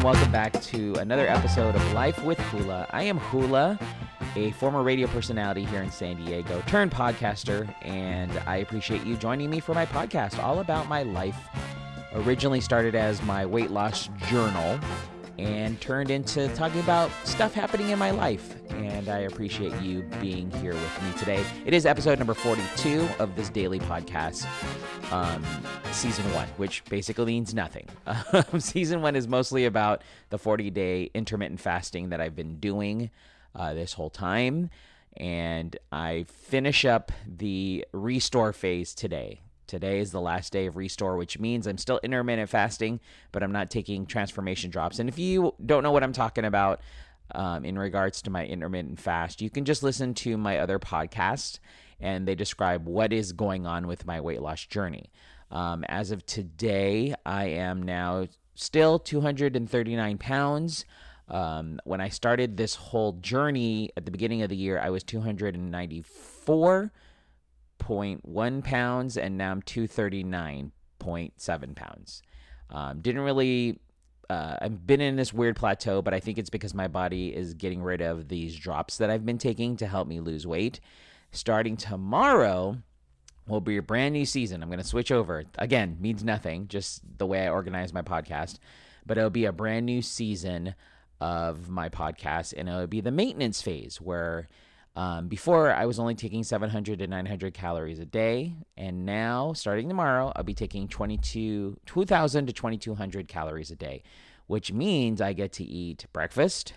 and welcome back to another episode of Life with Hula. I am Hula, a former radio personality here in San Diego, turned podcaster, and I appreciate you joining me for my podcast all about my life. Originally started as my weight loss journal and turned into talking about stuff happening in my life. And I appreciate you being here with me today. It is episode number 42 of this daily podcast, um, season one, which basically means nothing. Um, season one is mostly about the 40 day intermittent fasting that I've been doing uh, this whole time. And I finish up the restore phase today. Today is the last day of Restore, which means I'm still intermittent fasting, but I'm not taking transformation drops. And if you don't know what I'm talking about um, in regards to my intermittent fast, you can just listen to my other podcast, and they describe what is going on with my weight loss journey. Um, as of today, I am now still 239 pounds. Um, when I started this whole journey at the beginning of the year, I was 294 1 pounds, and now I'm 239.7 pounds. Um, didn't really, uh, I've been in this weird plateau, but I think it's because my body is getting rid of these drops that I've been taking to help me lose weight. Starting tomorrow will be a brand new season. I'm going to switch over. Again, means nothing, just the way I organize my podcast, but it'll be a brand new season of my podcast, and it'll be the maintenance phase where um, before, I was only taking 700 to 900 calories a day, and now, starting tomorrow, I'll be taking 22, 2,000 to 2,200 calories a day, which means I get to eat breakfast.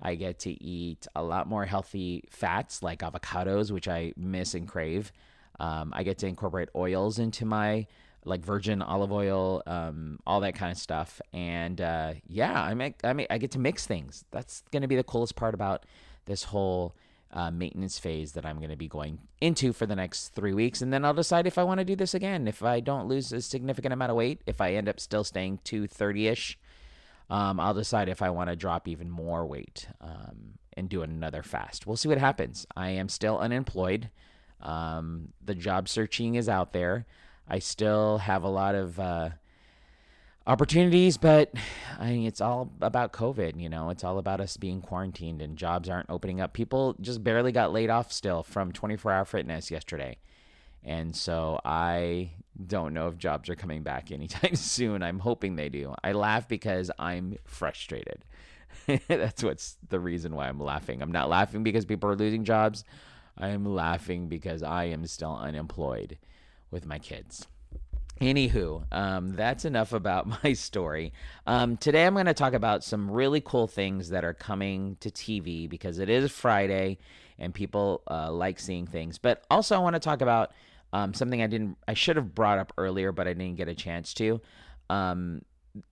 I get to eat a lot more healthy fats like avocados, which I miss and crave. Um, I get to incorporate oils into my like virgin olive oil, um, all that kind of stuff. And uh, yeah, I make, I make, I get to mix things. That's going to be the coolest part about this whole uh, maintenance phase that I'm going to be going into for the next three weeks. And then I'll decide if I want to do this again. If I don't lose a significant amount of weight, if I end up still staying 230 ish, um, I'll decide if I want to drop even more weight um, and do another fast. We'll see what happens. I am still unemployed. Um, the job searching is out there. I still have a lot of. Uh, opportunities, but I mean, it's all about COVID. You know, it's all about us being quarantined and jobs aren't opening up. People just barely got laid off still from 24 Hour Fitness yesterday. And so I don't know if jobs are coming back anytime soon. I'm hoping they do. I laugh because I'm frustrated. That's what's the reason why I'm laughing. I'm not laughing because people are losing jobs. I am laughing because I am still unemployed with my kids. Anywho, um, that's enough about my story. Um, today I'm going to talk about some really cool things that are coming to TV because it is Friday and people uh, like seeing things. But also, I want to talk about um, something I didn't, I should have brought up earlier, but I didn't get a chance to. Um,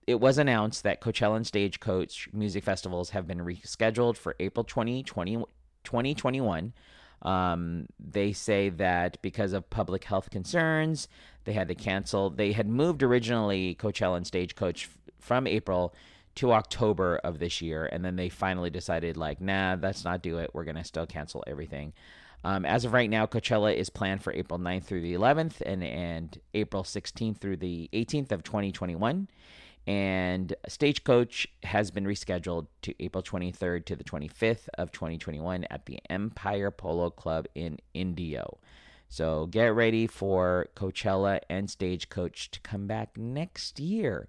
it was announced that Coachella and Stagecoach music festivals have been rescheduled for April 2020, 2021. Um, they say that because of public health concerns, they had to cancel. They had moved originally Coachella and Stagecoach f- from April to October of this year, and then they finally decided, like, nah, let's not do it. We're gonna still cancel everything. Um, as of right now, Coachella is planned for April 9th through the 11th and, and April 16th through the 18th of 2021. And Stagecoach has been rescheduled to April 23rd to the 25th of 2021 at the Empire Polo Club in Indio. So get ready for Coachella and Stagecoach to come back next year.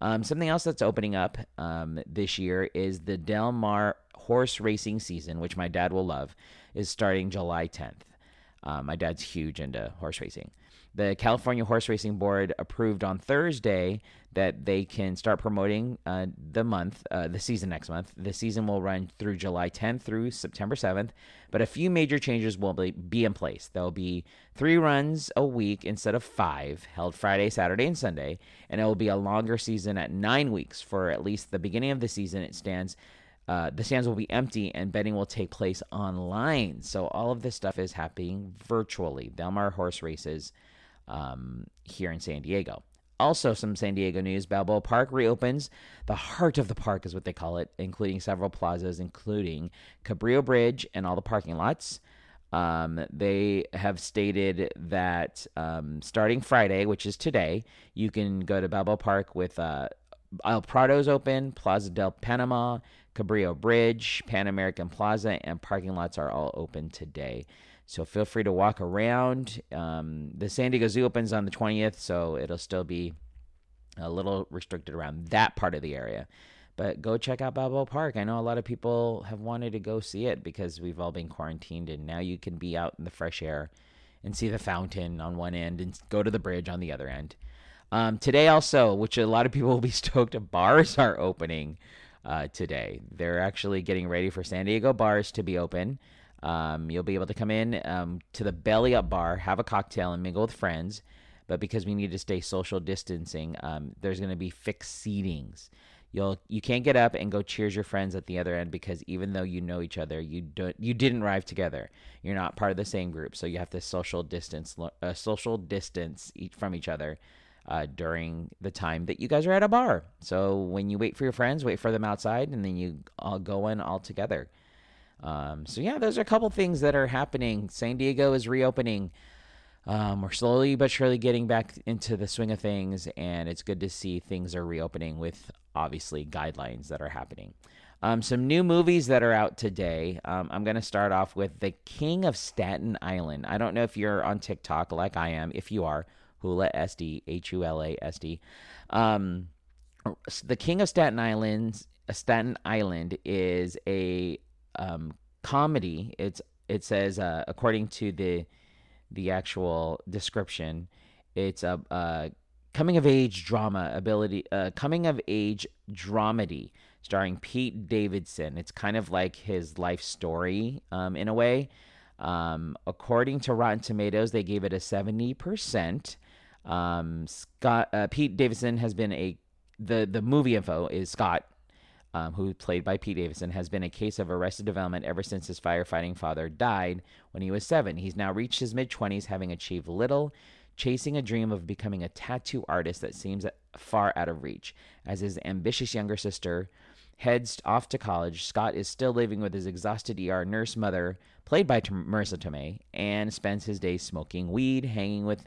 Um, something else that's opening up um, this year is the Del Mar horse racing season, which my dad will love, is starting July 10th. Um, my dad's huge into horse racing. The California Horse Racing Board approved on Thursday that they can start promoting uh, the month, uh, the season next month. The season will run through July 10th through September 7th, but a few major changes will be in place. There'll be three runs a week instead of five, held Friday, Saturday, and Sunday, and it will be a longer season at nine weeks for at least the beginning of the season. It stands. Uh, the stands will be empty and betting will take place online. So all of this stuff is happening virtually. Del Mar horse races um, here in San Diego. Also, some San Diego news Balboa Park reopens. The heart of the park is what they call it, including several plazas, including Cabrillo Bridge and all the parking lots. Um, they have stated that um, starting Friday, which is today, you can go to Balboa Park with uh, El Prado's open, Plaza del Panama, Cabrillo Bridge, Pan American Plaza, and parking lots are all open today. So feel free to walk around. Um, the San Diego Zoo opens on the 20th, so it'll still be a little restricted around that part of the area. But go check out Balboa Park. I know a lot of people have wanted to go see it because we've all been quarantined, and now you can be out in the fresh air and see the fountain on one end and go to the bridge on the other end. Um, today, also, which a lot of people will be stoked, bars are opening uh, today. They're actually getting ready for San Diego bars to be open. Um, you'll be able to come in um, to the Belly Up Bar, have a cocktail, and mingle with friends. But because we need to stay social distancing, um, there's going to be fixed seatings. You'll you can't get up and go cheers your friends at the other end because even though you know each other, you don't you didn't arrive together. You're not part of the same group, so you have to social distance uh, social distance from each other uh, during the time that you guys are at a bar. So when you wait for your friends, wait for them outside, and then you all go in all together. Um, so yeah, those are a couple things that are happening. San Diego is reopening. Um, we're slowly but surely getting back into the swing of things, and it's good to see things are reopening with obviously guidelines that are happening. Um, some new movies that are out today. Um, I'm going to start off with The King of Staten Island. I don't know if you're on TikTok like I am. If you are, Hula SD, H U L A S D. Um, the King of Staten Island, Staten Island is a um, comedy. It's it says uh, according to the the actual description, it's a, a coming of age drama ability, uh, coming of age dramedy starring Pete Davidson. It's kind of like his life story um, in a way. Um, according to Rotten Tomatoes, they gave it a seventy percent. Um, Scott uh, Pete Davidson has been a the the movie info is Scott um, who played by Pete Davidson, has been a case of arrested development ever since his firefighting father died when he was seven. He's now reached his mid 20s, having achieved little, chasing a dream of becoming a tattoo artist that seems far out of reach. As his ambitious younger sister heads off to college, Scott is still living with his exhausted ER nurse mother, played by Marisa Tomei, and spends his days smoking weed, hanging with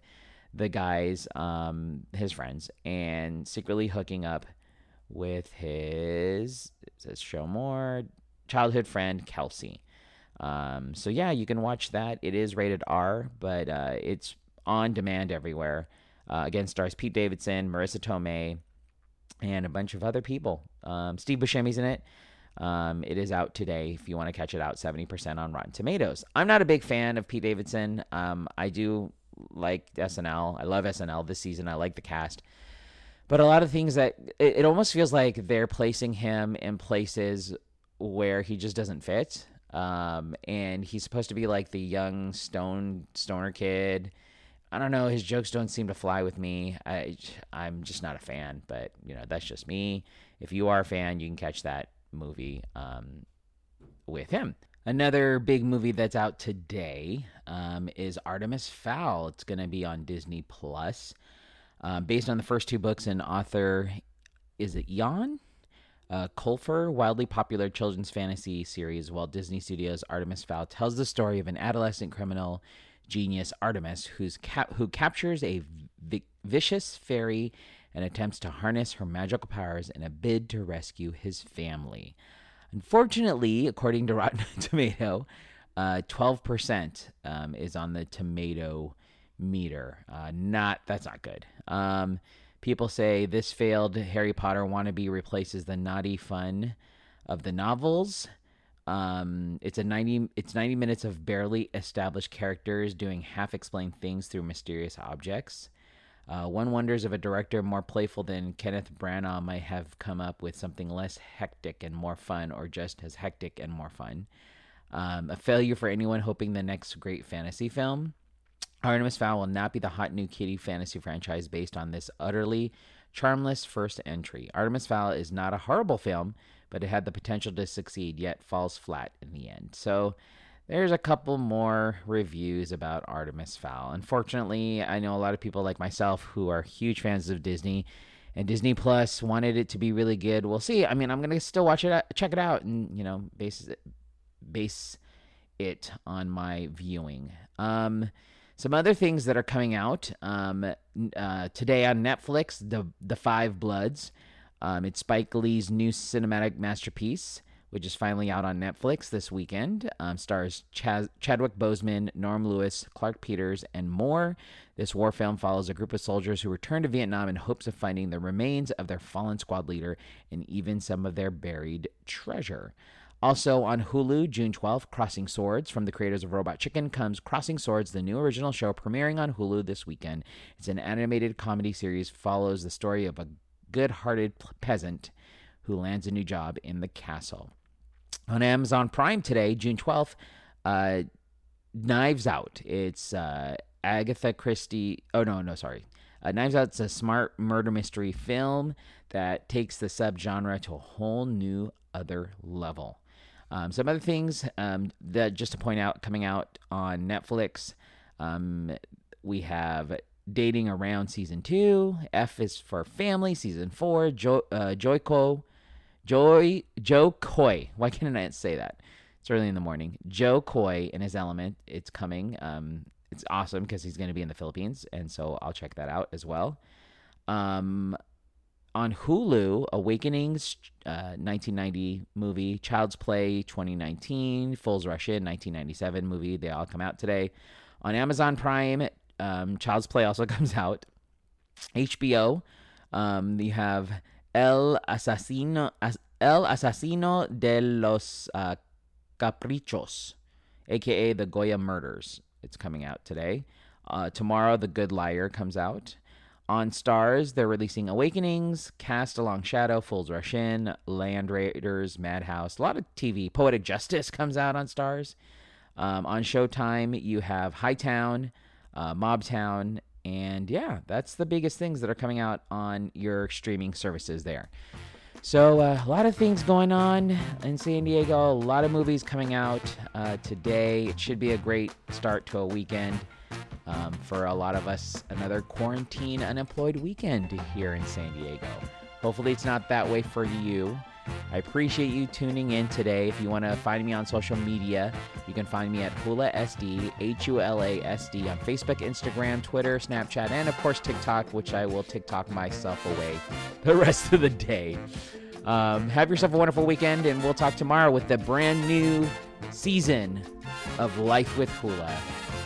the guys, um, his friends, and secretly hooking up with his says show more childhood friend Kelsey. Um, so yeah, you can watch that. It is rated R, but uh, it's on demand everywhere. Uh, again, stars Pete Davidson, Marisa Tomei, and a bunch of other people. Um, Steve Buscemi's in it. Um, it is out today if you want to catch it out, 70% on Rotten Tomatoes. I'm not a big fan of Pete Davidson. Um, I do like SNL. I love SNL this season. I like the cast but a lot of things that it, it, almost feels like they're placing him in places where he just doesn't fit. Um, and he's supposed to be like the young stone stoner kid. I don't know. His jokes don't seem to fly with me. I, I'm just not a fan. But you know, that's just me. If you are a fan, you can catch that movie um, with him. Another big movie that's out today um, is Artemis Fowl. It's going to be on Disney Plus. Um, based on the first two books and author, is it Jan? Uh, Colfer, wildly popular children's fantasy series, Walt Disney Studios' Artemis Fowl tells the story of an adolescent criminal genius, Artemis, who's cap- who captures a vi- vicious fairy and attempts to harness her magical powers in a bid to rescue his family. Unfortunately, according to Rotten Tomato, uh, 12% um, is on the tomato meter. Uh, not that's not good. Um, people say this failed Harry Potter wannabe replaces the naughty fun of the novels. Um, it's a 90 it's 90 minutes of barely established characters doing half explained things through mysterious objects. Uh, one wonders if a director more playful than Kenneth Branagh might have come up with something less hectic and more fun, or just as hectic and more fun. Um, a failure for anyone hoping the next great fantasy film. Artemis Fowl will not be the hot new kitty fantasy franchise based on this utterly charmless first entry. Artemis Fowl is not a horrible film, but it had the potential to succeed, yet falls flat in the end. So there's a couple more reviews about Artemis Fowl. Unfortunately, I know a lot of people like myself who are huge fans of Disney, and Disney Plus wanted it to be really good. We'll see. I mean, I'm gonna still watch it, check it out, and you know, base base it on my viewing. Um, some other things that are coming out um, uh, today on Netflix: the the Five Bloods. Um, it's Spike Lee's new cinematic masterpiece, which is finally out on Netflix this weekend. Um, stars Chaz- Chadwick Boseman, Norm Lewis, Clarke Peters, and more. This war film follows a group of soldiers who return to Vietnam in hopes of finding the remains of their fallen squad leader and even some of their buried treasure. Also on Hulu, June 12th, Crossing Swords from the creators of Robot Chicken comes Crossing Swords, the new original show premiering on Hulu this weekend. It's an animated comedy series follows the story of a good-hearted peasant who lands a new job in the castle. On Amazon Prime today, June 12th, uh, Knives Out. It's uh, Agatha Christie. Oh, no, no, sorry. Uh, Knives Out's a smart murder mystery film that takes the subgenre to a whole new other level. Um, some other things um, that just to point out coming out on Netflix, um, we have Dating Around season two. F is for Family season four. Jo- uh, Joyko, Joy Jo Koy. Why can't I say that? It's early in the morning. Jo Koy in his element. It's coming. Um, it's awesome because he's going to be in the Philippines, and so I'll check that out as well. Um, on Hulu, Awakenings, uh, 1990 movie, Child's Play 2019, Fools Rush In 1997 movie. They all come out today. On Amazon Prime, um, Child's Play also comes out. HBO, um, you have El Asesino, El Asesino de los uh, Caprichos, aka the Goya Murders. It's coming out today. Uh, tomorrow, The Good Liar comes out. On Starz, they're releasing Awakenings, Cast a Long Shadow, Fools Rush In, Land Raiders, Madhouse. A lot of TV. Poetic Justice comes out on Starz. Um, on Showtime, you have Hightown, uh, Mobtown, and yeah, that's the biggest things that are coming out on your streaming services there. So, uh, a lot of things going on in San Diego, a lot of movies coming out uh, today. It should be a great start to a weekend. Um, for a lot of us, another quarantine unemployed weekend here in San Diego. Hopefully, it's not that way for you. I appreciate you tuning in today. If you want to find me on social media, you can find me at Hula SD, H U L A S D, on Facebook, Instagram, Twitter, Snapchat, and of course TikTok, which I will TikTok myself away the rest of the day. Um, have yourself a wonderful weekend, and we'll talk tomorrow with the brand new season of Life with Hula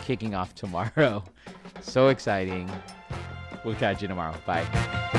kicking off tomorrow. So exciting. We'll catch you tomorrow. Bye.